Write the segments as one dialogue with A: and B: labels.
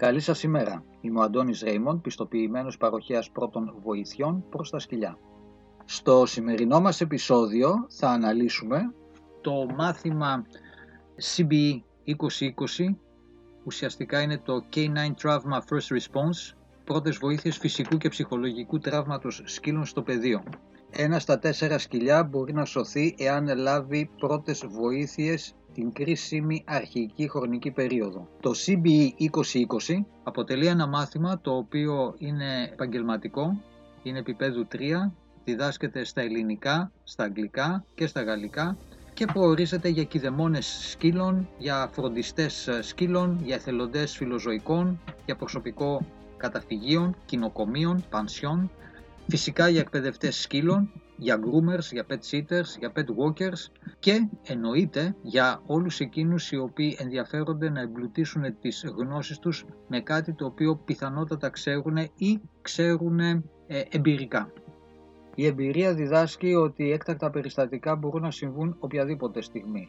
A: Καλή σας ημέρα. Είμαι ο Αντώνης Ρέιμον, πιστοποιημένος παροχέας πρώτων βοηθειών προς τα σκυλιά. Στο σημερινό μας επεισόδιο θα αναλύσουμε το μάθημα CBE 2020, ουσιαστικά είναι το K9 Trauma First Response, πρώτες βοήθειες φυσικού και ψυχολογικού τραύματος σκύλων στο πεδίο. Ένα στα τέσσερα σκυλιά μπορεί να σωθεί εάν λάβει πρώτες βοήθειες την κρίσιμη αρχική χρονική περίοδο. Το CBE 2020 αποτελεί ένα μάθημα το οποίο είναι επαγγελματικό, είναι επίπεδου 3, διδάσκεται στα ελληνικά, στα αγγλικά και στα γαλλικά και προορίζεται για κηδεμόνες σκύλων, για φροντιστές σκύλων, για εθελοντές φιλοζωικών, για προσωπικό καταφυγίων, κοινοκομείων, πανσιών, φυσικά για εκπαιδευτές σκύλων, για groomers, για pet sitters, για pet walkers και εννοείται για όλους εκείνους οι οποίοι ενδιαφέρονται να εμπλουτίσουν τις γνώσεις τους με κάτι το οποίο πιθανότατα ξέρουν ή ξέρουν ε, εμπειρικά. Η εμπειρία διδάσκει ότι έκτακτα περιστατικά μπορούν να συμβούν οποιαδήποτε στιγμή.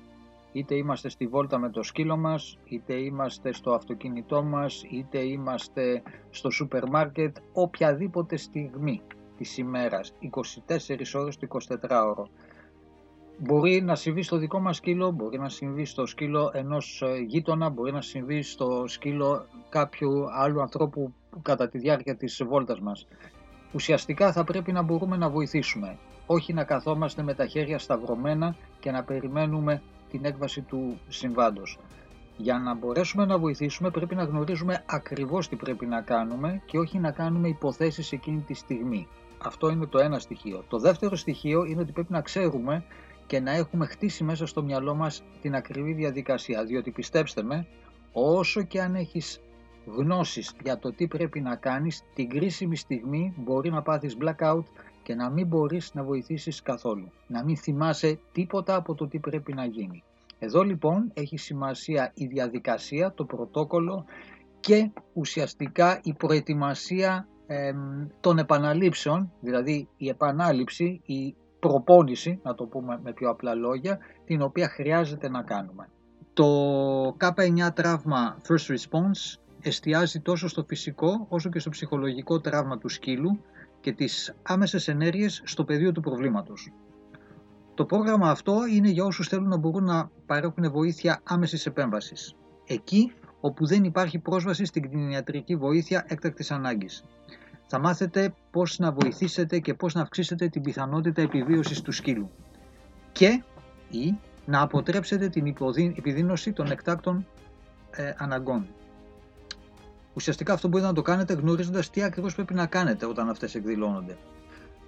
A: Είτε είμαστε στη βόλτα με το σκύλο μας, είτε είμαστε στο αυτοκίνητό μας, είτε είμαστε στο σούπερ μάρκετ, οποιαδήποτε στιγμή της ημέρας, 24 ώρες το 24ωρο. Μπορεί να συμβεί στο δικό μας σκύλο, μπορεί να συμβεί στο σκύλο ενός ε, γείτονα, μπορεί να συμβεί στο σκύλο κάποιου άλλου ανθρώπου κατά τη διάρκεια της βόλτας μας. Ουσιαστικά θα πρέπει να μπορούμε να βοηθήσουμε, όχι να καθόμαστε με τα χέρια σταυρωμένα και να περιμένουμε την έκβαση του συμβάντος. Για να μπορέσουμε να βοηθήσουμε πρέπει να γνωρίζουμε ακριβώς τι πρέπει να κάνουμε και όχι να κάνουμε υποθέσεις εκείνη τη στιγμή. Αυτό είναι το ένα στοιχείο. Το δεύτερο στοιχείο είναι ότι πρέπει να ξέρουμε και να έχουμε χτίσει μέσα στο μυαλό μας την ακριβή διαδικασία. Διότι πιστέψτε με, όσο και αν έχεις γνώσεις για το τι πρέπει να κάνεις, την κρίσιμη στιγμή μπορεί να πάθεις blackout και να μην μπορείς να βοηθήσεις καθόλου. Να μην θυμάσαι τίποτα από το τι πρέπει να γίνει. Εδώ λοιπόν έχει σημασία η διαδικασία, το πρωτόκολλο και ουσιαστικά η προετοιμασία των επαναλήψεων, δηλαδή η επανάληψη, η προπόνηση, να το πούμε με πιο απλά λόγια, την οποία χρειάζεται να κάνουμε. Το K9 τραύμα First Response εστιάζει τόσο στο φυσικό όσο και στο ψυχολογικό τραύμα του σκύλου και τις άμεσες ενέργειες στο πεδίο του προβλήματος. Το πρόγραμμα αυτό είναι για όσους θέλουν να μπορούν να παρέχουν βοήθεια άμεσης επέμβασης. Εκεί όπου δεν υπάρχει πρόσβαση στην κτηνιατρική βοήθεια έκτακτης ανάγκης θα μάθετε πώς να βοηθήσετε και πώς να αυξήσετε την πιθανότητα επιβίωσης του σκύλου και ή να αποτρέψετε την επιδείνωση των εκτάκτων ε, αναγκών. Ουσιαστικά αυτό μπορείτε να το κάνετε γνωρίζοντας τι ακριβώς πρέπει να κάνετε όταν αυτές εκδηλώνονται.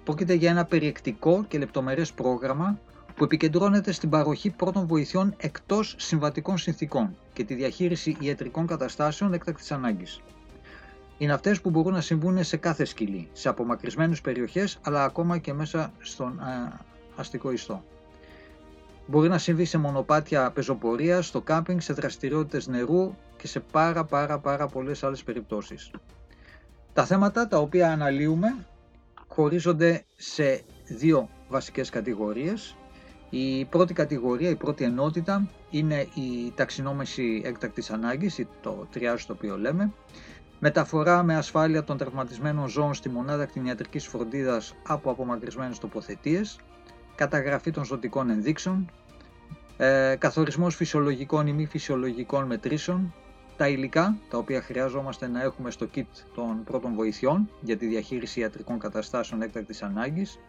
A: Πρόκειται για ένα περιεκτικό και λεπτομερές πρόγραμμα που επικεντρώνεται στην παροχή πρώτων βοηθειών εκτός συμβατικών συνθήκων και τη διαχείριση ιατρικών καταστάσεων έκτακτης ανάγκης είναι αυτές που μπορούν να συμβούν σε κάθε σκυλί, σε απομακρυσμένες περιοχές αλλά ακόμα και μέσα στον αστικό ιστό. Μπορεί να συμβεί σε μονοπάτια πεζοπορίας, στο κάμπινγκ, σε δραστηριότητες νερού και σε πάρα πάρα πάρα πολλές άλλες περιπτώσεις. Τα θέματα τα οποία αναλύουμε χωρίζονται σε δύο βασικές κατηγορίες. Η πρώτη κατηγορία, η πρώτη ενότητα είναι η ταξινόμηση έκτακτης ανάγκης, το τριάζ το οποίο λέμε. Μεταφορά με ασφάλεια των τραυματισμένων ζώων στη μονάδα κτηνιατρικής φροντίδας από απομακρυσμένες τοποθετίες, καταγραφή των ζωτικών ενδείξεων, ε, καθορισμός φυσιολογικών ή μη φυσιολογικών μετρήσεων, τα υλικά τα οποία χρειάζομαστε να έχουμε στο kit των πρώτων βοηθειών για τη διαχείριση ιατρικών καταστάσεων έκτακτης ανάγκης,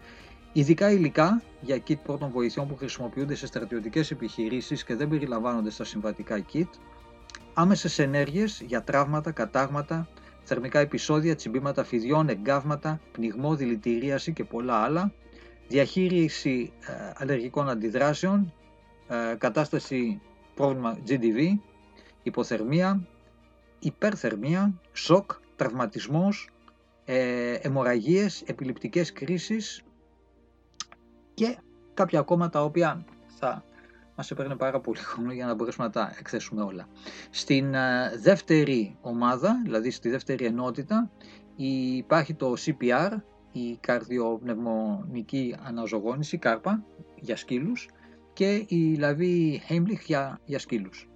A: ειδικά υλικά για kit πρώτων βοηθειών που χρησιμοποιούνται σε στρατιωτικές επιχειρήσεις και δεν περιλαμβάνονται στα συμβατικά kit, άμεσες ενέργειες για τραύματα, κατάγματα, θερμικά επεισόδια, τσιμπήματα φιδιών, εγκάβματα, πνιγμό, δηλητηρίαση και πολλά άλλα, διαχείριση ε, αλλεργικών αντιδράσεων, ε, κατάσταση πρόβλημα GDV, υποθερμία, υπερθερμία, σοκ, τραυματισμός, ε, αιμορραγίες, επιληπτικές κρίσεις και κάποια ακόμα τα οποία θα μας έπαιρνε πάρα πολύ χρόνο για να μπορέσουμε να τα εκθέσουμε όλα. Στην ε, δεύτερη ομάδα, δηλαδή στη δεύτερη ενότητα, υπάρχει το CPR, η καρδιοπνευμονική αναζωγόνηση, κάρπα, για σκύλους και η λαβή Heimlich για, για σκύλους.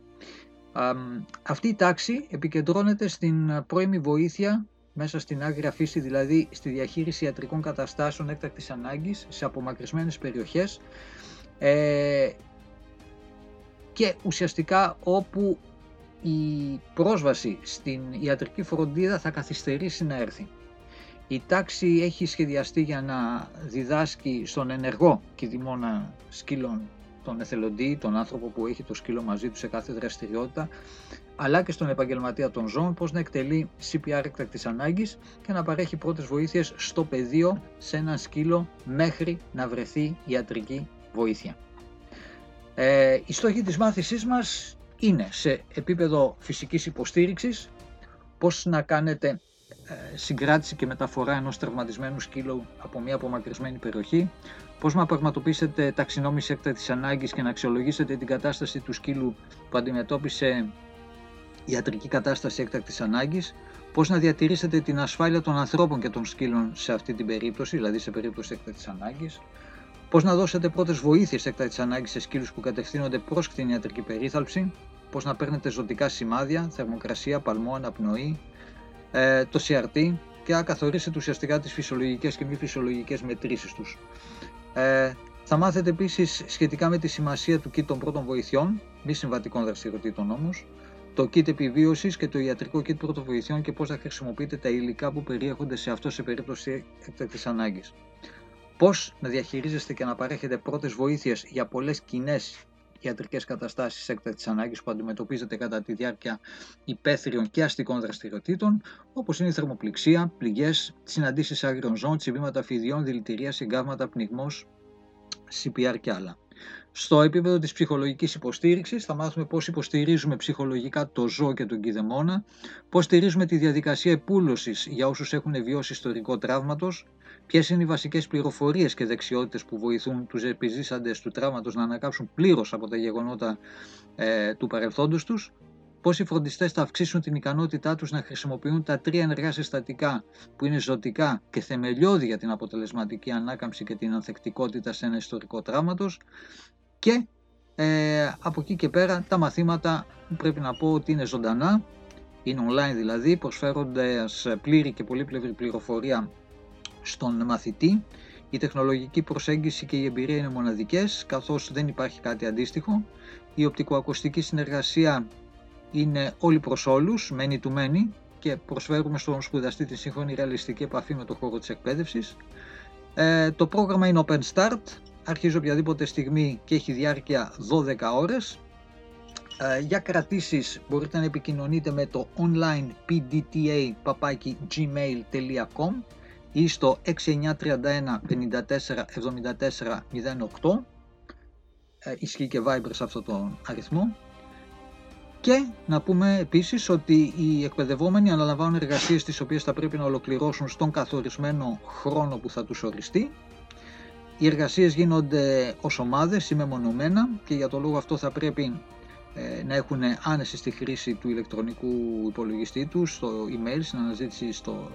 A: Αυτή η τάξη επικεντρώνεται στην πρώιμη βοήθεια μέσα στην άγρια φύση, δηλαδή στη διαχείριση ιατρικών καταστάσεων έκτακτης ανάγκης σε απομακρυσμένες περιοχές ε, και ουσιαστικά όπου η πρόσβαση στην ιατρική φροντίδα θα καθυστερήσει να έρθει. Η τάξη έχει σχεδιαστεί για να διδάσκει στον ενεργό κηδημόνα σκύλων τον εθελοντή, τον άνθρωπο που έχει το σκύλο μαζί του σε κάθε δραστηριότητα, αλλά και στον επαγγελματία των ζώων πώς να εκτελεί CPR εκτακτής ανάγκης και να παρέχει πρώτες βοήθειες στο πεδίο σε ένα σκύλο μέχρι να βρεθεί ιατρική βοήθεια. Ε, η στόχη της μάθησής μας είναι σε επίπεδο φυσικής υποστήριξης πώς να κάνετε ε, συγκράτηση και μεταφορά ενός τραυματισμένου σκύλου από μια απομακρυσμένη περιοχή, πώς να πραγματοποιήσετε ταξινόμηση έκτακτης ανάγκης και να αξιολογήσετε την κατάσταση του σκύλου που αντιμετώπισε ιατρική κατάσταση έκτακτης ανάγκης, πώς να διατηρήσετε την ασφάλεια των ανθρώπων και των σκύλων σε αυτή την περίπτωση, δηλαδή σε περίπτωση έκτακτης ανάγκης, πώς να δώσετε πρώτες βοήθειες έκτακτης ανάγκης σε σκύλους που κατευθύνονται προς κτηνιατρική περίθαλψη, πώς να παίρνετε ζωτικά σημάδια, θερμοκρασία, παλμό, αναπνοή, ε, το CRT και να καθορίσετε ουσιαστικά τις φυσιολογικές και μη φυσιολογικές μετρήσεις τους. Ε, θα μάθετε επίσης σχετικά με τη σημασία του kit των πρώτων βοηθειών, μη συμβατικών δραστηριοτήτων όμως, το kit επιβίωσης και το ιατρικό kit πρώτων βοηθειών και πώς θα χρησιμοποιείτε τα υλικά που περιέχονται σε αυτό σε περίπτωση έκτακτης ανάγκης. Πώς να διαχειρίζεστε και να παρέχετε πρώτες βοήθειες για πολλές κοινέ ιατρικές καταστάσεις έκτακτης ανάγκης που αντιμετωπίζετε κατά τη διάρκεια υπαίθριων και αστικών δραστηριοτήτων, όπως είναι η θερμοπληξία, πληγές, συναντήσεις άγριων ζώων, τσιμπήματα φιδιών, δηλητηρία, συγκάβματα, πνιγμός, CPR και άλλα. Στο επίπεδο της ψυχολογικής υποστήριξης θα μάθουμε πώς υποστηρίζουμε ψυχολογικά το ζώο και τον κηδεμόνα, πώς στηρίζουμε τη διαδικασία επούλωσης για όσους έχουν βιώσει ιστορικό τραύματος, ποιες είναι οι βασικές πληροφορίες και δεξιότητες που βοηθούν τους επιζήσαντες του τραύματος να ανακάψουν πλήρως από τα γεγονότα ε, του παρελθόντος τους, πώς οι φροντιστές θα αυξήσουν την ικανότητά τους να χρησιμοποιούν τα τρία ενεργά συστατικά που είναι ζωτικά και θεμελιώδη για την αποτελεσματική ανάκαμψη και την ανθεκτικότητα σε ένα ιστορικό τραύματος. Και ε, από εκεί και πέρα τα μαθήματα πρέπει να πω ότι είναι ζωντανά, είναι online δηλαδή, προσφέροντας πλήρη και πολύπλευρη πληροφορία στον μαθητή. Η τεχνολογική προσέγγιση και η εμπειρία είναι μοναδικές, καθώς δεν υπάρχει κάτι αντίστοιχο. Η οπτικοακουστική συνεργασία είναι όλοι προς όλους, μένει του μένει και προσφέρουμε στον σπουδαστή τη σύγχρονη ρεαλιστική επαφή με το χώρο της εκπαίδευσης. Ε, το πρόγραμμα είναι Open Start, αρχίζει οποιαδήποτε στιγμή και έχει διάρκεια 12 ώρες. Ε, για κρατήσεις μπορείτε να επικοινωνείτε με το online pdta.gmail.com ή στο 6931 54 74 08 ισχύει και Viber σε αυτό το αριθμό και να πούμε επίσης ότι οι εκπαιδευόμενοι αναλαμβάνουν εργασίες τις οποίες θα πρέπει να ολοκληρώσουν στον καθορισμένο χρόνο που θα τους οριστεί. Οι εργασίες γίνονται ως ομάδες ή μεμονωμένα και για το λόγο αυτό θα πρέπει ε, να έχουν άνεση στη χρήση του ηλεκτρονικού υπολογιστή τους, στο email, στην αναζήτηση στο,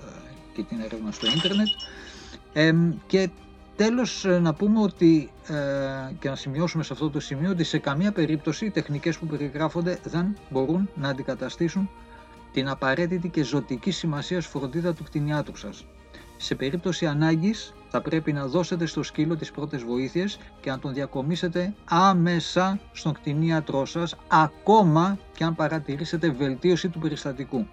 A: ε, και την έρευνα στο ίντερνετ. και Τέλος ε, να πούμε ότι ε, και να σημειώσουμε σε αυτό το σημείο ότι σε καμία περίπτωση οι τεχνικές που περιγράφονται δεν μπορούν να αντικαταστήσουν την απαραίτητη και ζωτική σημασία φροντίδα του κτηνιάτρου σας. Σε περίπτωση ανάγκης θα πρέπει να δώσετε στο σκύλο τις πρώτες βοήθειες και να τον διακομίσετε άμεσα στον κτηνίατρό σας ακόμα και αν παρατηρήσετε βελτίωση του περιστατικού.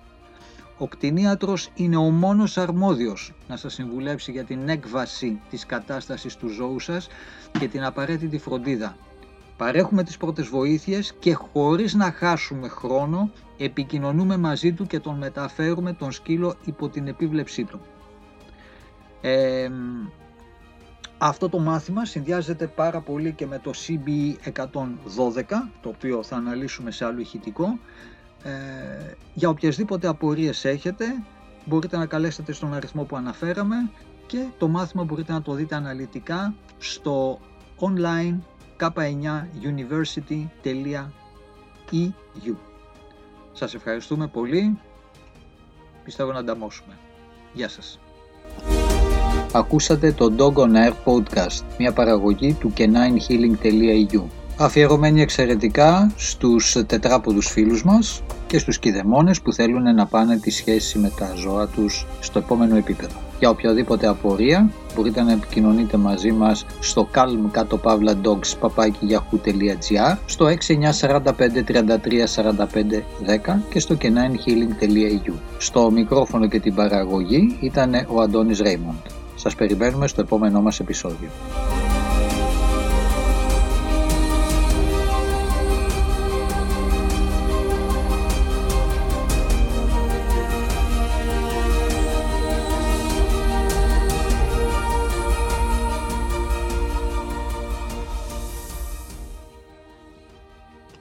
A: Ο κτηνίατρος είναι ο μόνος αρμόδιος να σας συμβουλέψει για την έκβαση της κατάστασης του ζώου σας και την απαραίτητη φροντίδα. Παρέχουμε τις πρώτες βοήθειες και χωρίς να χάσουμε χρόνο επικοινωνούμε μαζί του και τον μεταφέρουμε τον σκύλο υπό την επίβλεψή του. Αυτό το μάθημα συνδυάζεται πάρα πολύ και με το CBE 112, το οποίο θα αναλύσουμε σε άλλο ηχητικό, ε, για οποιασδήποτε απορίες έχετε μπορείτε να καλέσετε στον αριθμό που αναφέραμε και το μάθημα μπορείτε να το δείτε αναλυτικά στο online k9university.eu Σας ευχαριστούμε πολύ. Πιστεύω να ανταμώσουμε. Γεια σας. Ακούσατε το Dog on Air Podcast, μια παραγωγή του k9healing.eu αφιερωμένη εξαιρετικά στους τετράποδους φίλους μας και στους κηδεμόνες που θέλουν να πάνε τη σχέση με τα ζώα τους στο επόμενο επίπεδο. Για οποιαδήποτε απορία μπορείτε να επικοινωνείτε μαζί μας στο calmkatopavladogs.yahoo.gr στο 6945 και στο kenainhealing.eu Στο μικρόφωνο και την παραγωγή ήταν ο Αντώνης Ρέιμοντ. Σας περιμένουμε στο επόμενό μας επεισόδιο.